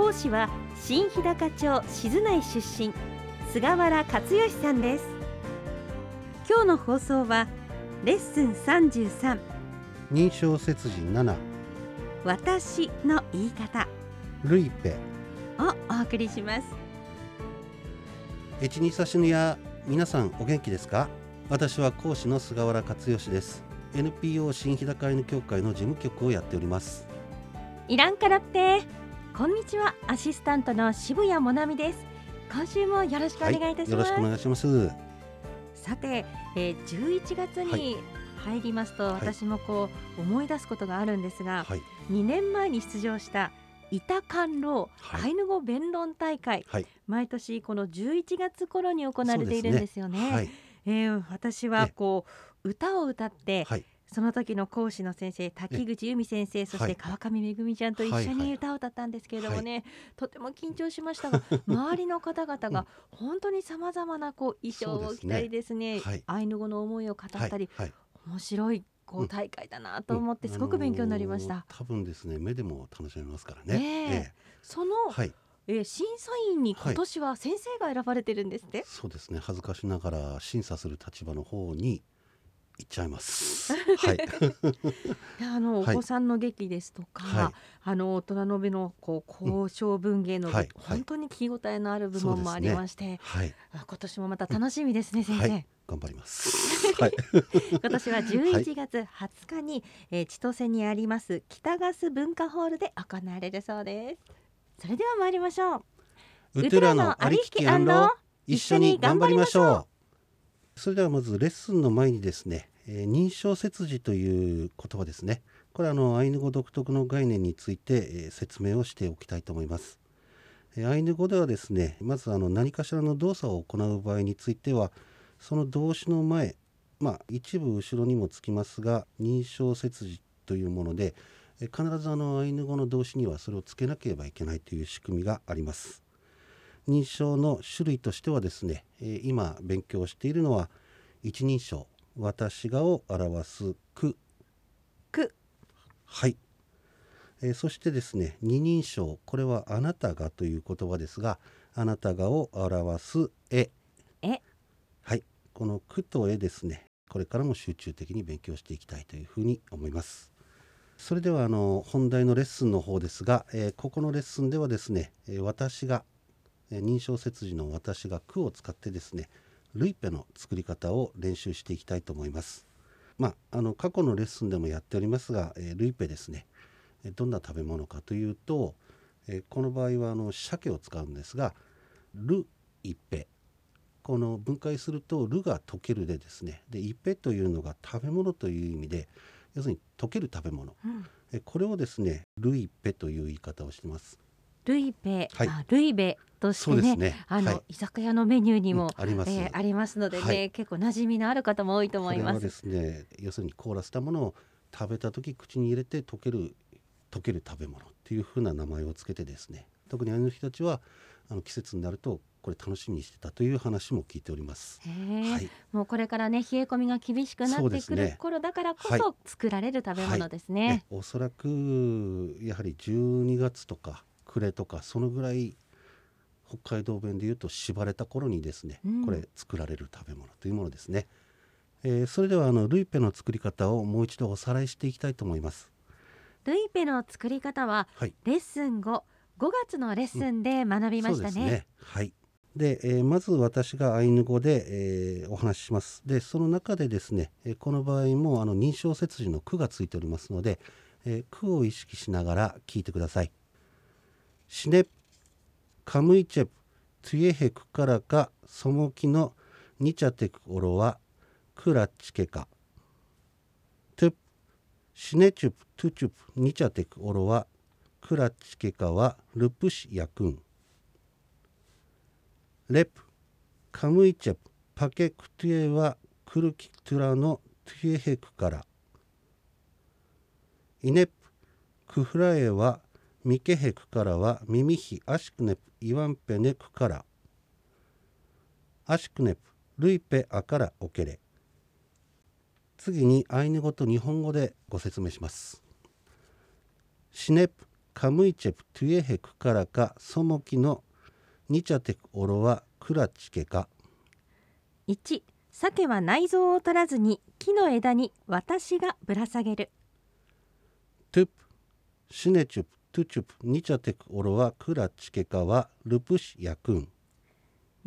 講師は新日高町静内出身菅原克義さんです。今日の放送はレッスン33認証切字7私の言い方。ルイペ。をお送りします。エチニサシヌや皆さんお元気ですか？私は講師の菅原克義です。NPO 新日高アイヌ協会の事務局をやっております。イランカラッペこんにちは。アシスタントの渋谷もなみです。今週もよろしくお願いいたします、よろしくお願いします。さて、えー、11月に入りますと、い。私もこう思い出すことがあるんですが、はい。2年前に出場した板観老、はい。アイヌ語弁論大会はい。毎年この11月頃に行われているんですよね。はい。えー私はこう歌を歌って、はいその時の講師の先生滝口由美先生そして川上めぐみちゃんと一緒に歌を歌ったんですけれどもね、とても緊張しましたが 周りの方々が本当にさまざまなこう衣装を着たりですねはい。アイヌ語の思いを語ったり、はい。面白いこううん大会だなと思ってすごく勉強になりました。あのー多分ですね目でも楽しめますからね。ねえ。その、はい。えー審査員に今年は先生が選ばれてるんですって、そうですね。恥ずかしながら審査する立場の方に行っちゃいます。はい。いやあの、はい。お子さんの劇ですとか、はい。あの大人の部のこう交渉文芸の部、はい。はい。本当に聞き応えのある部門もありまして、はい。あ今年もまた楽しみですね、先生、はい。頑張ります。はい。今年は11月20日に、えー千歳にあります北ガス文化ホールで行われるそうです。それでは参りましょう。ウトゥラのありきき一緒に頑張りましょう。それではまずレッスンの前にですね、えー認証切字という言葉ですね。これはあのアイヌ語独特の概念について、えー説明をしておきたいと思います、えーアイヌ語ではですねまずあの何かしらの動作を行う場合についてはその動詞の前まあ一部後ろにもつきますが認証切字というものでえー必ずあのアイヌ語の動詞にはそれをつけなければいけないという仕組みがあります。認証の種類としてはですね、えー今勉強しているのは一人称。私がを表すく。く。はい、えーそしてですね二人称。これはあなたがという言葉ですがあなたがを表すえ。え。はい。このくとえですね。これからも集中的に勉強していきたいというふうに思います。それではあの本題のレッスンの方ですが、えーここのレッスンではですね、えー私がえー認証切字の私が句を使ってですねルイペの作り方を練習していきたいと思います。まああの過去のレッスンでもやっておりますが、えールイペですね。えーどんな食べ物かというと、えーこの場合はあの鮭を使うんですがルイペ。この分解するとルが溶けるでですね。でイペというのが食べ物という意味で要するに溶ける食べ物。うん。えーこれをですねルイペという言い方をしてますルイベ、はい。あルイベとしてねね。あの、はい。居酒屋のメニューにも、うんあります、えーありますのでね、はい。結構馴染みのある方も多いと思いま。これはですすね要するに凍らせたものを食べた時口に入れて溶ける溶ける食べ物っていう風な名前をつけてですね特にあの人たちはあの季節になるとこれ楽しみにしてたという話も聞いております。はい、もうこれからね冷え込みが厳しくなってくる頃だからこはいそ作られる食べ物ですね。ねおそらくやはり12月とか暮れとかそのぐらい北海道弁でいうと縛れた頃にですね、うんこれ作られる食べ物というものですね。えーそれではあのルイペの作り方をもう一度おさらいしていきたいと思います。ルイペの作り方ははい。レッスン後5月のレッスンで学びましたね。そうですね。はい。で、えーまず私がアイヌ語で、えーお話しします。で、その中でですね、えーこの場合もあの認証切字の句がついておりますので、えー句を意識しながら聞いてください。シネカムイチェプトゥエヘクからかそもきのニチャテクオロはクラチケカ。トゥプ。シネチュプトゥチュプニチャテクオロはクラチケカはルプシヤクン。レプ。カムイチェプパケクトゥエはクルキトゥラのトゥエヘクからイネプ。クフラエはミケヘクからはミミヒアシクネプイワンペネクから。アシクネプルイペアからオケレ次にアイヌ語と日本語でご説明します。シネプカムイチェプトゥエヘクからかソモキのニチャテクオロはクラチケか。1鮭は内臓を取らずに木の枝に私がぶら下げる。トゥプシネチュプトゥチュプ。ニチャテクオロはクラチケかはルプシヤクン。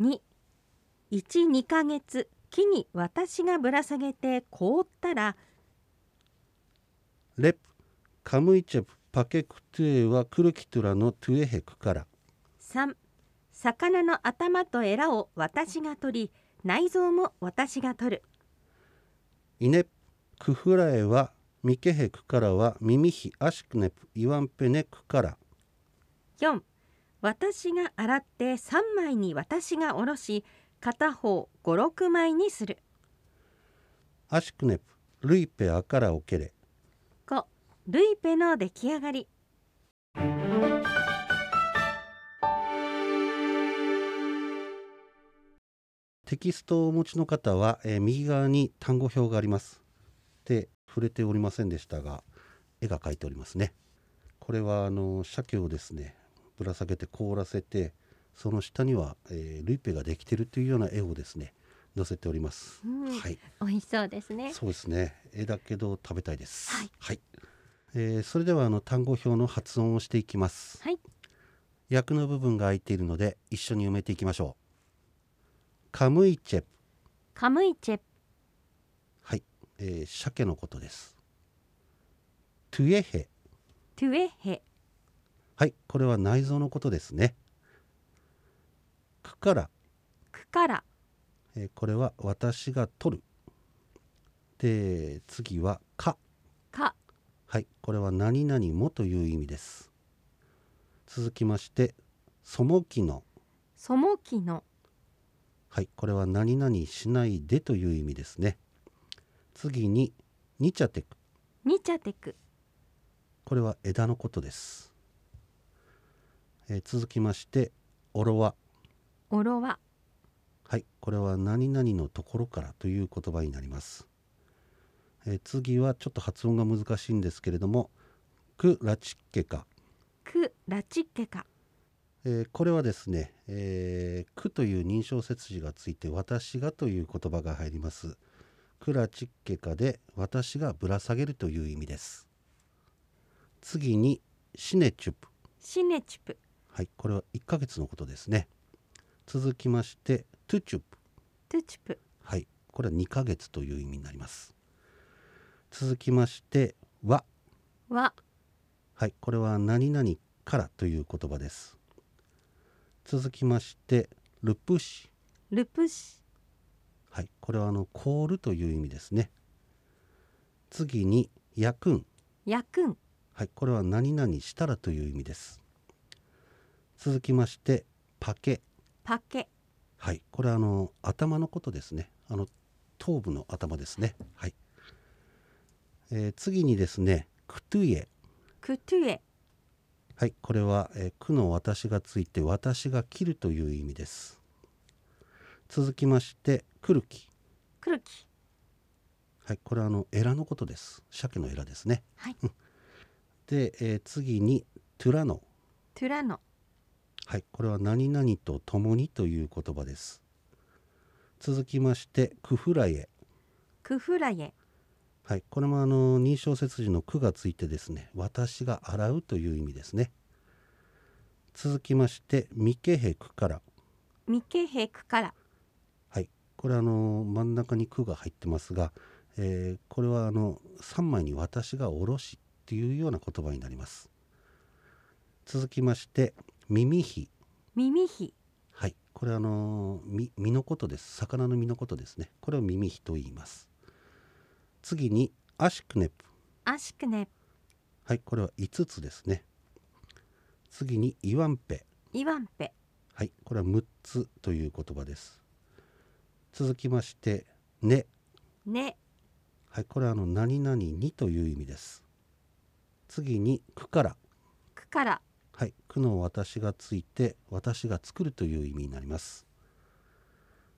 212ヶ月木に私がぶら下げて凍ったらレプ。カムイチェプパケクトゥエはクルキトゥラのトゥエヘクから。3魚の頭とエラを私が取り内臓も私が取る。イネプ。クフラエはミケヘクからはミミヒアシクネプイワンペネクから。4私が洗って3枚に私がおろし片方56枚にする。アシクネプルイペアからオケレ5ルイペの出来上がり。テキストをお持ちの方は、えー右側に単語表があります。で触れておりませんでしたが絵が描いておりますね。これはあの鮭をですねぶら下げて凍らせてその下には、えールイペができてるというような絵をですね載せております。うんはい、美味しそうですねそうですね絵だけど食べたいです。はいえーそれではあの単語表の発音をしていきます。はい訳の部分が空いているので一緒に埋めていきましょう。カムイチェプカムイチェはい、えー鮭のことです。トゥエヘ、トゥエヘはい、これは内臓のことですね。クから、クからえーこれは私が取る。で、次はか、かはい、これは何々もという意味です。続きまして、そもきの、そもきのはい、これは何々しないでという意味ですね。次に、ニチャテク、ニチャテクこれは枝のことです。えー続きまして、オロワ、オロワはい、これは何々のところからという言葉になります。えー次はちょっと発音が難しいんですけれども、クラチッケカ、クラチッケカえーこれはですね、えー、クという人称接辞がついて私がという言葉が入ります。クラチッケカで私がぶら下げるという意味です。次にシネチュプ、シネチュプはい、これは1ヶ月のことですね。続きましてトゥチュプ、トゥチュプはい、これは2ヶ月という意味になります。続きましては、ははい、これは何々からという言葉です。続きましてルプシ、ルプシはい、これはあの凍るという意味ですね。次に焼くん、ヤクンはい、これは何々したらという意味です。続きましてパケ、パケはい、これはあの頭のことですね。あの頭部の頭ですね。はい。えー次にですねクトゥイエ、クトゥエはい、これは、えー、句の私がついて私が切るという意味です。続きましてクルキ、クルキはい、これはあのエラのことです。鮭のエラですね。はい。で、えー次にトゥラノ、トゥラノ。はい、これは何々と共にという言葉です。続きましてクフライエ、クフライエ。はい、これもあの認証切字の句がついてですね、私が洗うという意味ですね。続きましてミケヘクから、ミケヘクから。はい、これはあの真ん中に句が入ってますが、えーこれはあの3枚に私がおろしっていうような言葉になります。続きまして耳ひ、耳ひはい、これはあの身身のことです。魚の身のことですね。これを耳ひと言います。次にアシクネプ、アシクネはい、これは5つですね。次にイワンペイワンペはいこれは6つという言葉です続きましてね。ね。はいこれはあの何々にという意味です。次にくから。くから。はいくの私がついて私が作るという意味になります。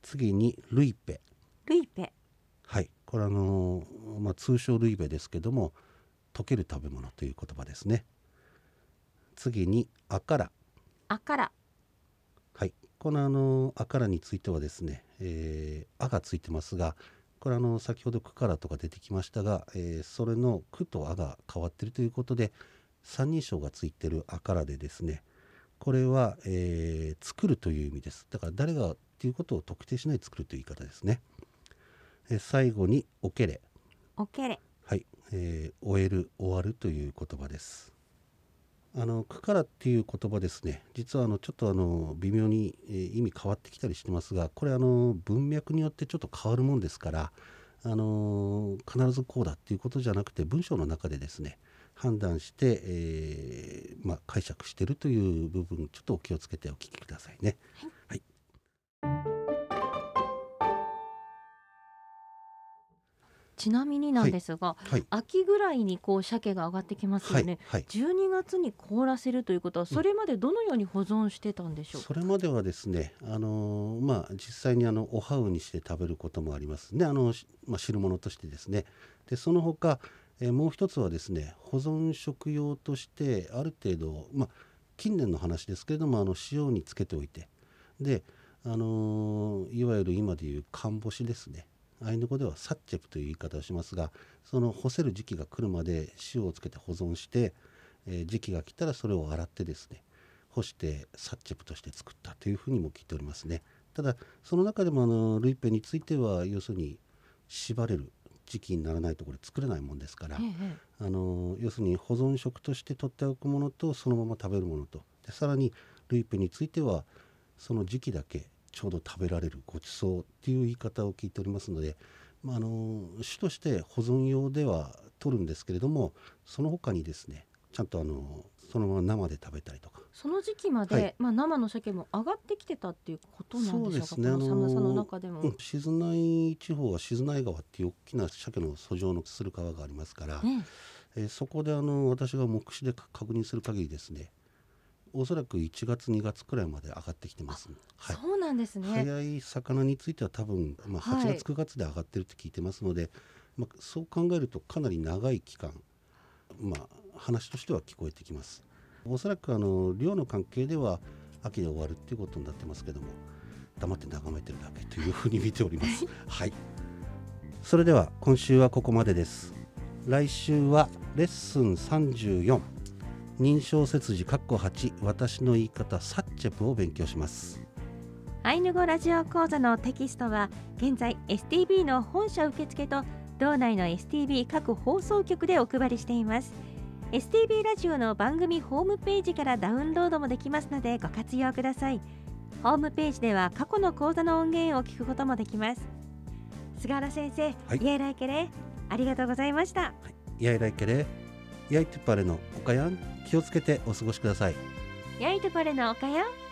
次にルイペ。ルイペ。はいこれはあのまあ、通称ルイベですけども溶ける食べ物という言葉ですね。次にあから。あから。はいこのあのあからについてはですね、えーあがついてますがこれあの先ほどくからとか出てきましたが、えーそれのくとあが変わってるということで三人称がついてるあからでですねこれは、えー作るという意味です。だから誰がっていうことを特定しない作るという言い方ですね、えー最後におけれ。おけれ。はい、えー終える終わるという言葉です。あの「くから」っていう言葉ですね実はあのちょっとあの微妙に、意味変わってきたりしてますがこれあの文脈によってちょっと変わるもんですからあの必ずこうだっていうことじゃなくて文章の中でですね判断して、えーまあ、解釈してるという部分ちょっとお気をつけてお聞きくださいね。はい、ちなみになんですが、はい。秋ぐらいにこう鮭が上がってきますはいよね、はい。12月に凍らせるということはそれまでどのように保存してたんでしょうか、それまではですね、あのーまあ、実際にあのおはうにして食べることもありますね。あの、しまあ、汁物としてですね。でその他、えーもう一つはですね保存食用としてある程度、まあ、近年の話ですけれどもあの塩につけておいて。で、あのーいわゆる今でいう寒干しですねアイヌ語ではサッチェプという言い方をしますがその干せる時期が来るまで塩をつけて保存して、えー時期が来たらそれを洗ってですね干してサッチェプとして作ったというふうにも聞いておりますね。ただその中でもあのルイペについては要するに縛れる時期にならないとこれ作れないもんですから、ええあの要するに保存食として取っておくものとそのまま食べるものと。でさらにルイペについてはその時期だけちょうど食べられるごちそうっていう言い方を聞いておりますので、まあ、あの主として保存用では取るんですけれどもその他にですねちゃんとあのそのまま生で食べたりとか。その時期まで、はい。まあ、生の鮭も上がってきてたっていうことなんでしょうかそうですねこの寒さの中でも、うん、静内地方は静内川っていう大きな鮭の遡上のする川がありますから、ねえ。ーそこであの私が目視でか確認する限りですねおそらく1月2月くらいまで上がってきてます、はい、そうなんですね。早い魚については多分、まあ、はい。8月9月で上がってるって聞いてますので、まあ、そう考えるとかなり長い期間、まあ、話としては聞こえてきます。おそらくあの量の関係では秋で終わるっていうことになってますけども黙って眺めてるだけというふうに見ております。はい。それでは今週はここまでです。来週はレッスン34認証切字括弧8私の言い方サッチェプを勉強します。アイヌ語ラジオ講座のテキストは現在 STB の本社受付と道内の STB 各放送局でお配りしています。STB ラジオの番組ホームページからダウンロードもできますのでご活用ください。ホームページでは過去の講座の音源を聞くこともできます。菅原先生、はい。イエライケレ。ありがとうございました。やい。らいけれヤイトゥパレのおかやん気をつけてお過ごしください。ヤイトパレのおかやん。